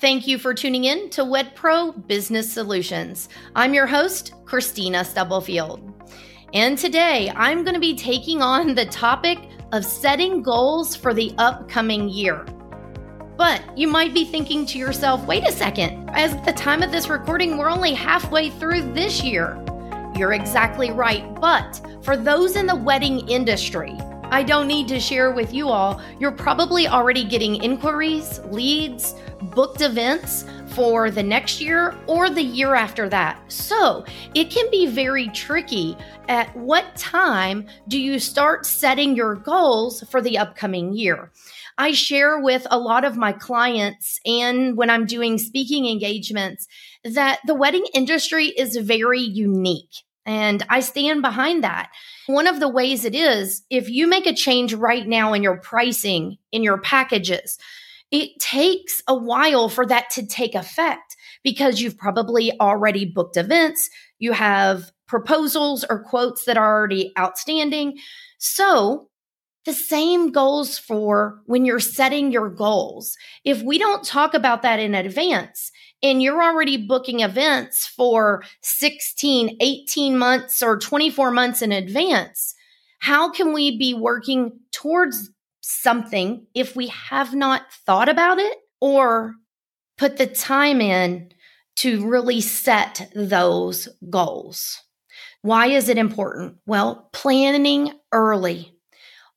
Thank you for tuning in to WedPro Business Solutions. I'm your host, Kristina Stubblefield. And today I'm going to be taking on the topic of setting goals for the upcoming year. But you might be thinking to yourself, wait a second, as the time of this recording, we're only halfway through this year. You're exactly right. But for those in the wedding industry, I don't need to share with you all, you're probably already getting inquiries, leads, booked events for the next year or the year after that. So it can be very tricky. At what time do you start setting your goals for the upcoming year? I share with a lot of my clients and when I'm doing speaking engagements that the wedding industry is very unique. And I stand behind that. One of the ways it is, if you make a change right now in your pricing, in your packages, it takes a while for that to take effect because you've probably already booked events, you have proposals or quotes that are already outstanding. So, the same goes for when you're setting your goals. If we don't talk about that in advance and you're already booking events for 16, 18 months or 24 months in advance, how can we be working towards something if we have not thought about it or put the time in to really set those goals? Why is it important? Well, planning early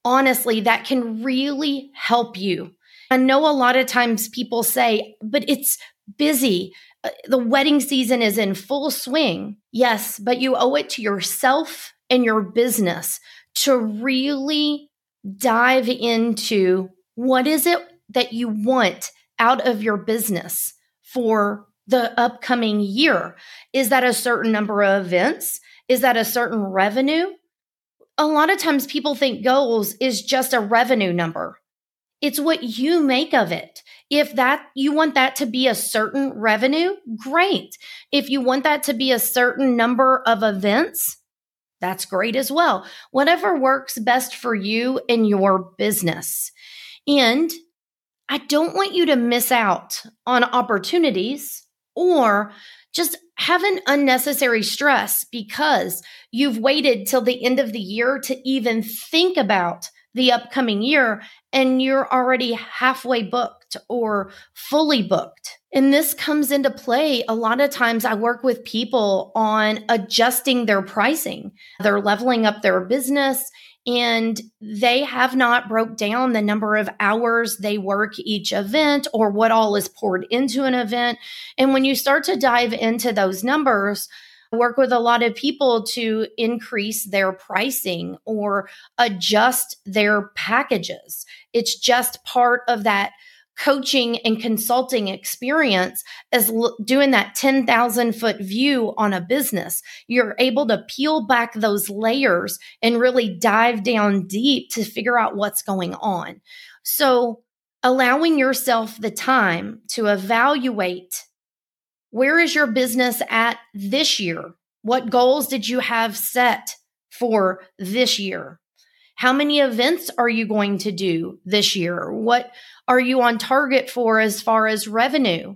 honestly, that can really help you. I know a lot of times people say, but it's busy. Uh, the wedding season is in full swing. Yes, but you owe it to yourself and your business to really dive into what is it that you want out of your business for the upcoming year. Is that a certain number of events? Is that a certain revenue? a lot of times people think goals is just a revenue number. It's what you make of it. If that you want that to be a certain revenue, great. If you want that to be a certain number of events, that's great as well. Whatever works best for you and your business. And I don't want you to miss out on opportunities or just have an unnecessary stress because you've waited till the end of the year to even think about the upcoming year and you're already halfway booked or fully booked. And this comes into play. A lot of times I work with people on adjusting their pricing. They're leveling up their business and they have not broke down the number of hours they work each event or what all is poured into an event and when you start to dive into those numbers work with a lot of people to increase their pricing or adjust their packages it's just part of that coaching and consulting experience as l- doing that 10,000 foot view on a business. You're able to peel back those layers and really dive down deep to figure out what's going on. So, allowing yourself the time to evaluate where is your business at this year? What goals did you have set for this year? How many events are you going to do this year? What are you on target for as far as revenue?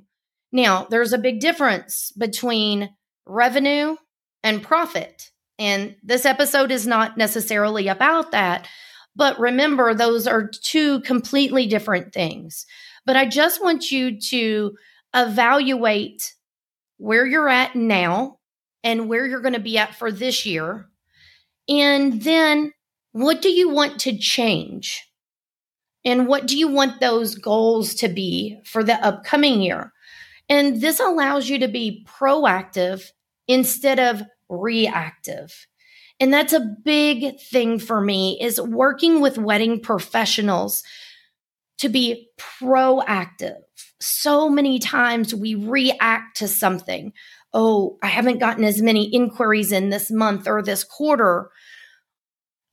Now, there's a big difference between revenue and profit. And this episode is not necessarily about that. But remember, those are two completely different things. But I just want you to evaluate where you're at now and where you're going to be at for this year. And then what do you want to change? And what do you want those goals to be for the upcoming year? And this allows you to be proactive instead of reactive. And that's a big thing for me is working with wedding professionals to be proactive. So many times we react to something. Oh, I haven't gotten as many inquiries in this month or this quarter.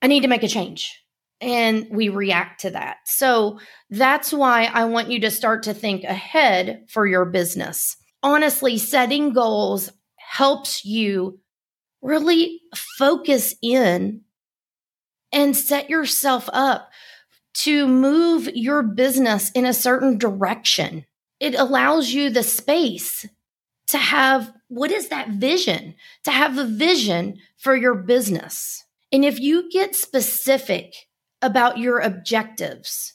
I need to make a change. And we react to that. So that's why I want you to start to think ahead for your business. Honestly, setting goals helps you really focus in and set yourself up to move your business in a certain direction. it allows you the space to have what is that vision? To have a vision for your business. And if you get specific about your objectives,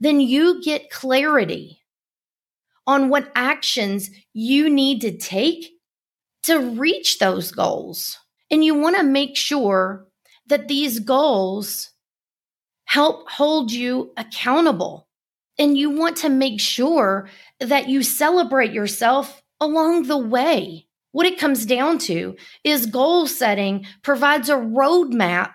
then you get clarity on what actions you need to take to reach those goals. And you want to make sure that these goals help hold you accountable. And you want to make sure that you celebrate yourself along the way. What it comes down to is goal setting provides a roadmap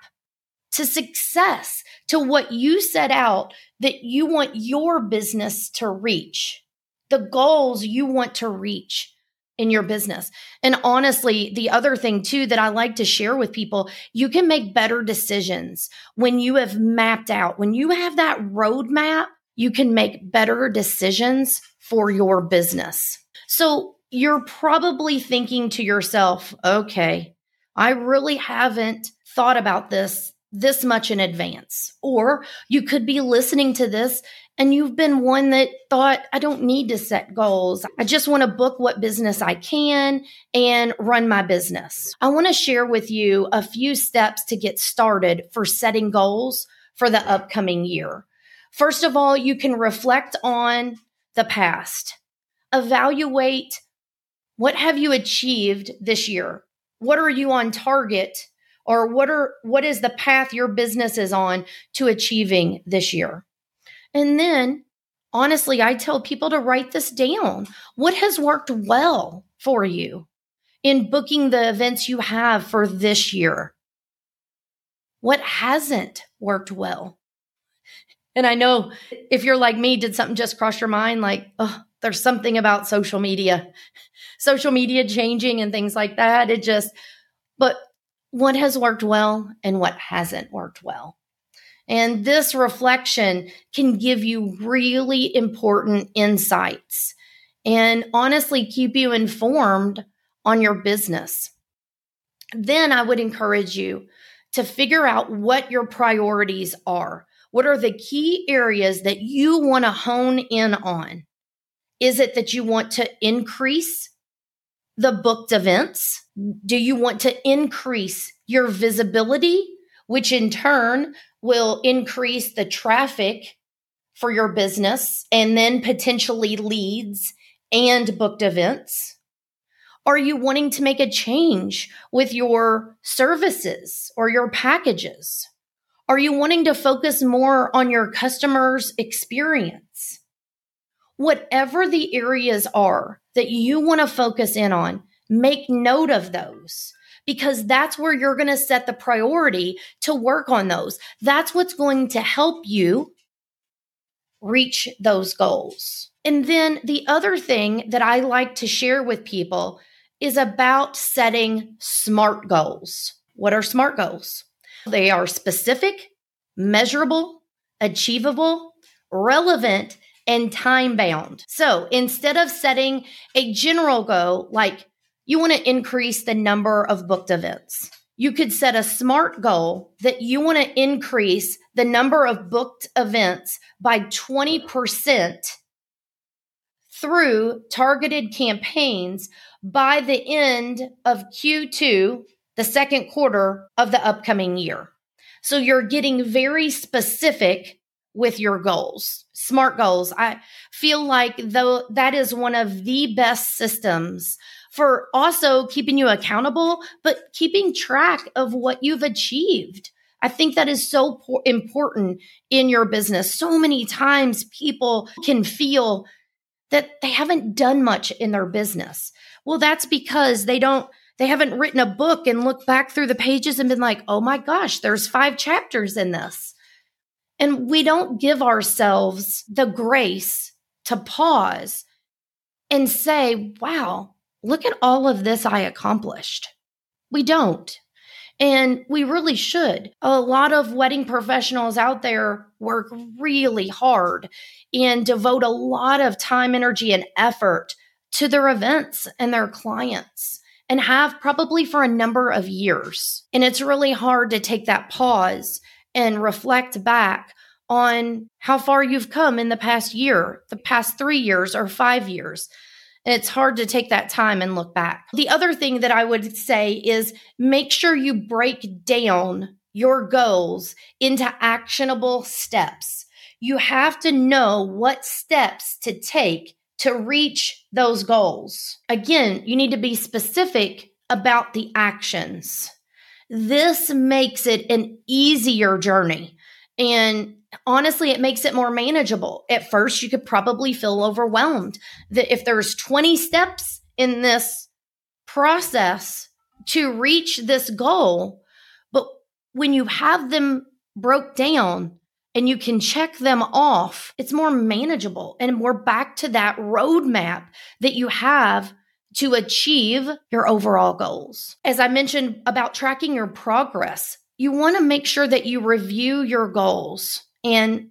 to success, to what you set out that you want your business to reach, the goals you want to reach in your business. And honestly, the other thing too that I like to share with people, you can make better decisions when you have mapped out, when you have that roadmap, you can make better decisions for your business. So you're probably thinking to yourself, okay, I really haven't thought about this this much in advance. Or you could be listening to this and you've been one that thought, I don't need to set goals. I just want to book what business I can and run my business. I want to share with you a few steps to get started for setting goals for the upcoming year. First of all, you can reflect on the past, evaluate what have you achieved this year? What are you on target or what are what is the path your business is on to achieving this year? And then honestly, I tell people to write this down. What has worked well for you in booking the events you have for this year? What hasn't worked well? And I know if you're like me, did something just cross your mind like, oh, there's something about social media, social media changing and things like that. It just, but what has worked well and what hasn't worked well. And this reflection can give you really important insights and honestly keep you informed on your business. Then I would encourage you to figure out what your priorities are. What are the key areas that you want to hone in on? Is it that you want to increase the booked events? Do you want to increase your visibility, which in turn will increase the traffic for your business and then potentially leads and booked events? Are you wanting to make a change with your services or your packages? Are you wanting to focus more on your customer's experience? Whatever the areas are that you want to focus in on, make note of those because that's where you're going to set the priority to work on those. That's what's going to help you reach those goals. And then the other thing that I like to share with people is about setting SMART goals. What are SMART goals? They are specific, measurable, achievable, relevant, and time bound. So instead of setting a general goal like you want to increase the number of booked events, you could set a SMART goal that you want to increase the number of booked events by 20% through targeted campaigns by the end of Q2, the second quarter of the upcoming year. So you're getting very specific with your goals, smart goals. I feel like though that is one of the best systems for also keeping you accountable, but keeping track of what you've achieved. I think that is so important in your business. So many times people can feel that they haven't done much in their business. Well, that's because they don't they haven't written a book and looked back through the pages and been like, oh my gosh, there's five chapters in this. And we don't give ourselves the grace to pause and say, wow, look at all of this I accomplished. We don't. And we really should. A lot of wedding professionals out there work really hard and devote a lot of time, energy, and effort to their events and their clients and have probably for a number of years. And it's really hard to take that pause and reflect back on how far you've come in the past year, the past three years, or five years. It's hard to take that time and look back. The other thing that I would say is make sure you break down your goals into actionable steps. You have to know what steps to take to reach those goals. Again, you need to be specific about the actions. This makes it an easier journey. And honestly, it makes it more manageable. At first, you could probably feel overwhelmed that if there's 20 steps in this process to reach this goal, but when you have them broke down and you can check them off, it's more manageable. And we're back to that roadmap that you have to achieve your overall goals. As I mentioned about tracking your progress, you want to make sure that you review your goals and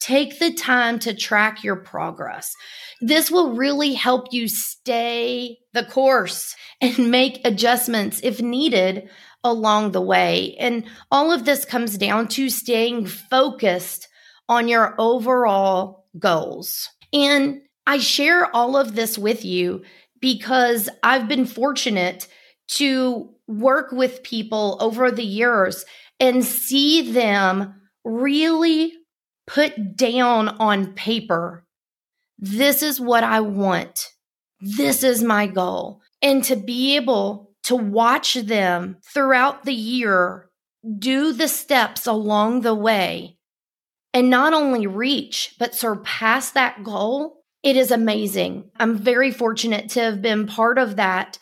take the time to track your progress. This will really help you stay the course and make adjustments if needed along the way. And all of this comes down to staying focused on your overall goals. And I share all of this with you because I've been fortunate to work with people over the years and see them really put down on paper this is what I want. This is my goal. And to be able to watch them throughout the year do the steps along the way and not only reach, but surpass that goal, it is amazing. I'm very fortunate to have been part of that,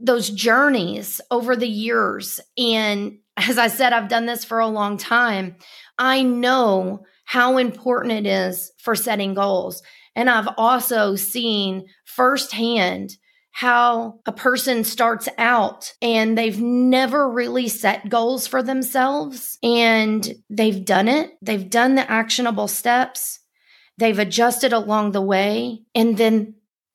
those journeys over the years. And as I said, I've done this for a long time. I know how important it is for setting goals. And I've also seen firsthand how a person starts out and they've never really set goals for themselves and they've done it. They've done the actionable steps. They've adjusted along the way and then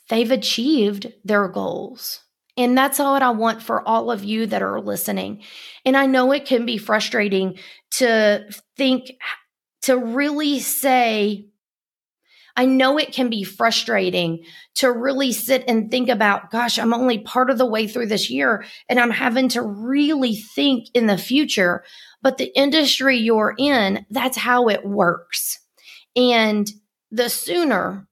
they've achieved their goals. And that's what I want for all of you that are listening. And I know it can be frustrating to think, to really say, I know it can be frustrating to really sit and think about, gosh, I'm only part of the way through this year and I'm having to really think in the future. But the industry you're in, that's how it works. And the sooner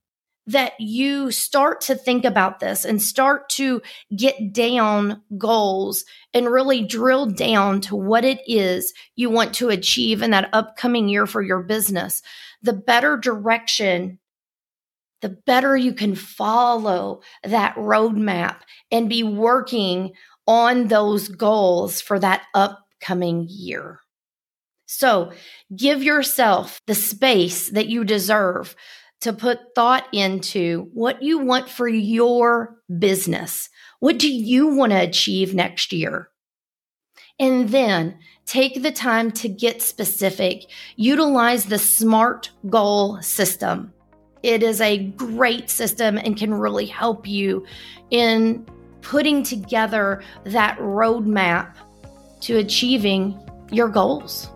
that you start to think about this and start to get down goals and really drill down to what it is you want to achieve in that upcoming year for your business, the better direction, the better you can follow that roadmap and be working on those goals for that upcoming year. So give yourself the space that you deserve to put thought into what you want for your business. What do you want to achieve next year? And then take the time to get specific. Utilize the SMART goal system. It is a great system and can really help you in putting together that roadmap to achieving your goals.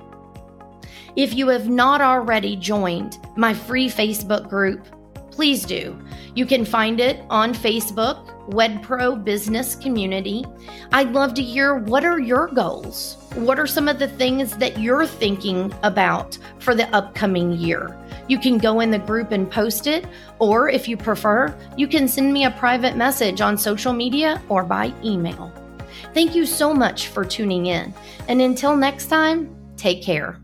If you have not already joined my free Facebook group, please do. You can find it on Facebook, WedPro Business Community. I'd love to hear what are your goals? What are some of the things that you're thinking about for the upcoming year? You can go in the group and post it, or if you prefer, you can send me a private message on social media or by email. Thank you so much for tuning in. And until next time, take care.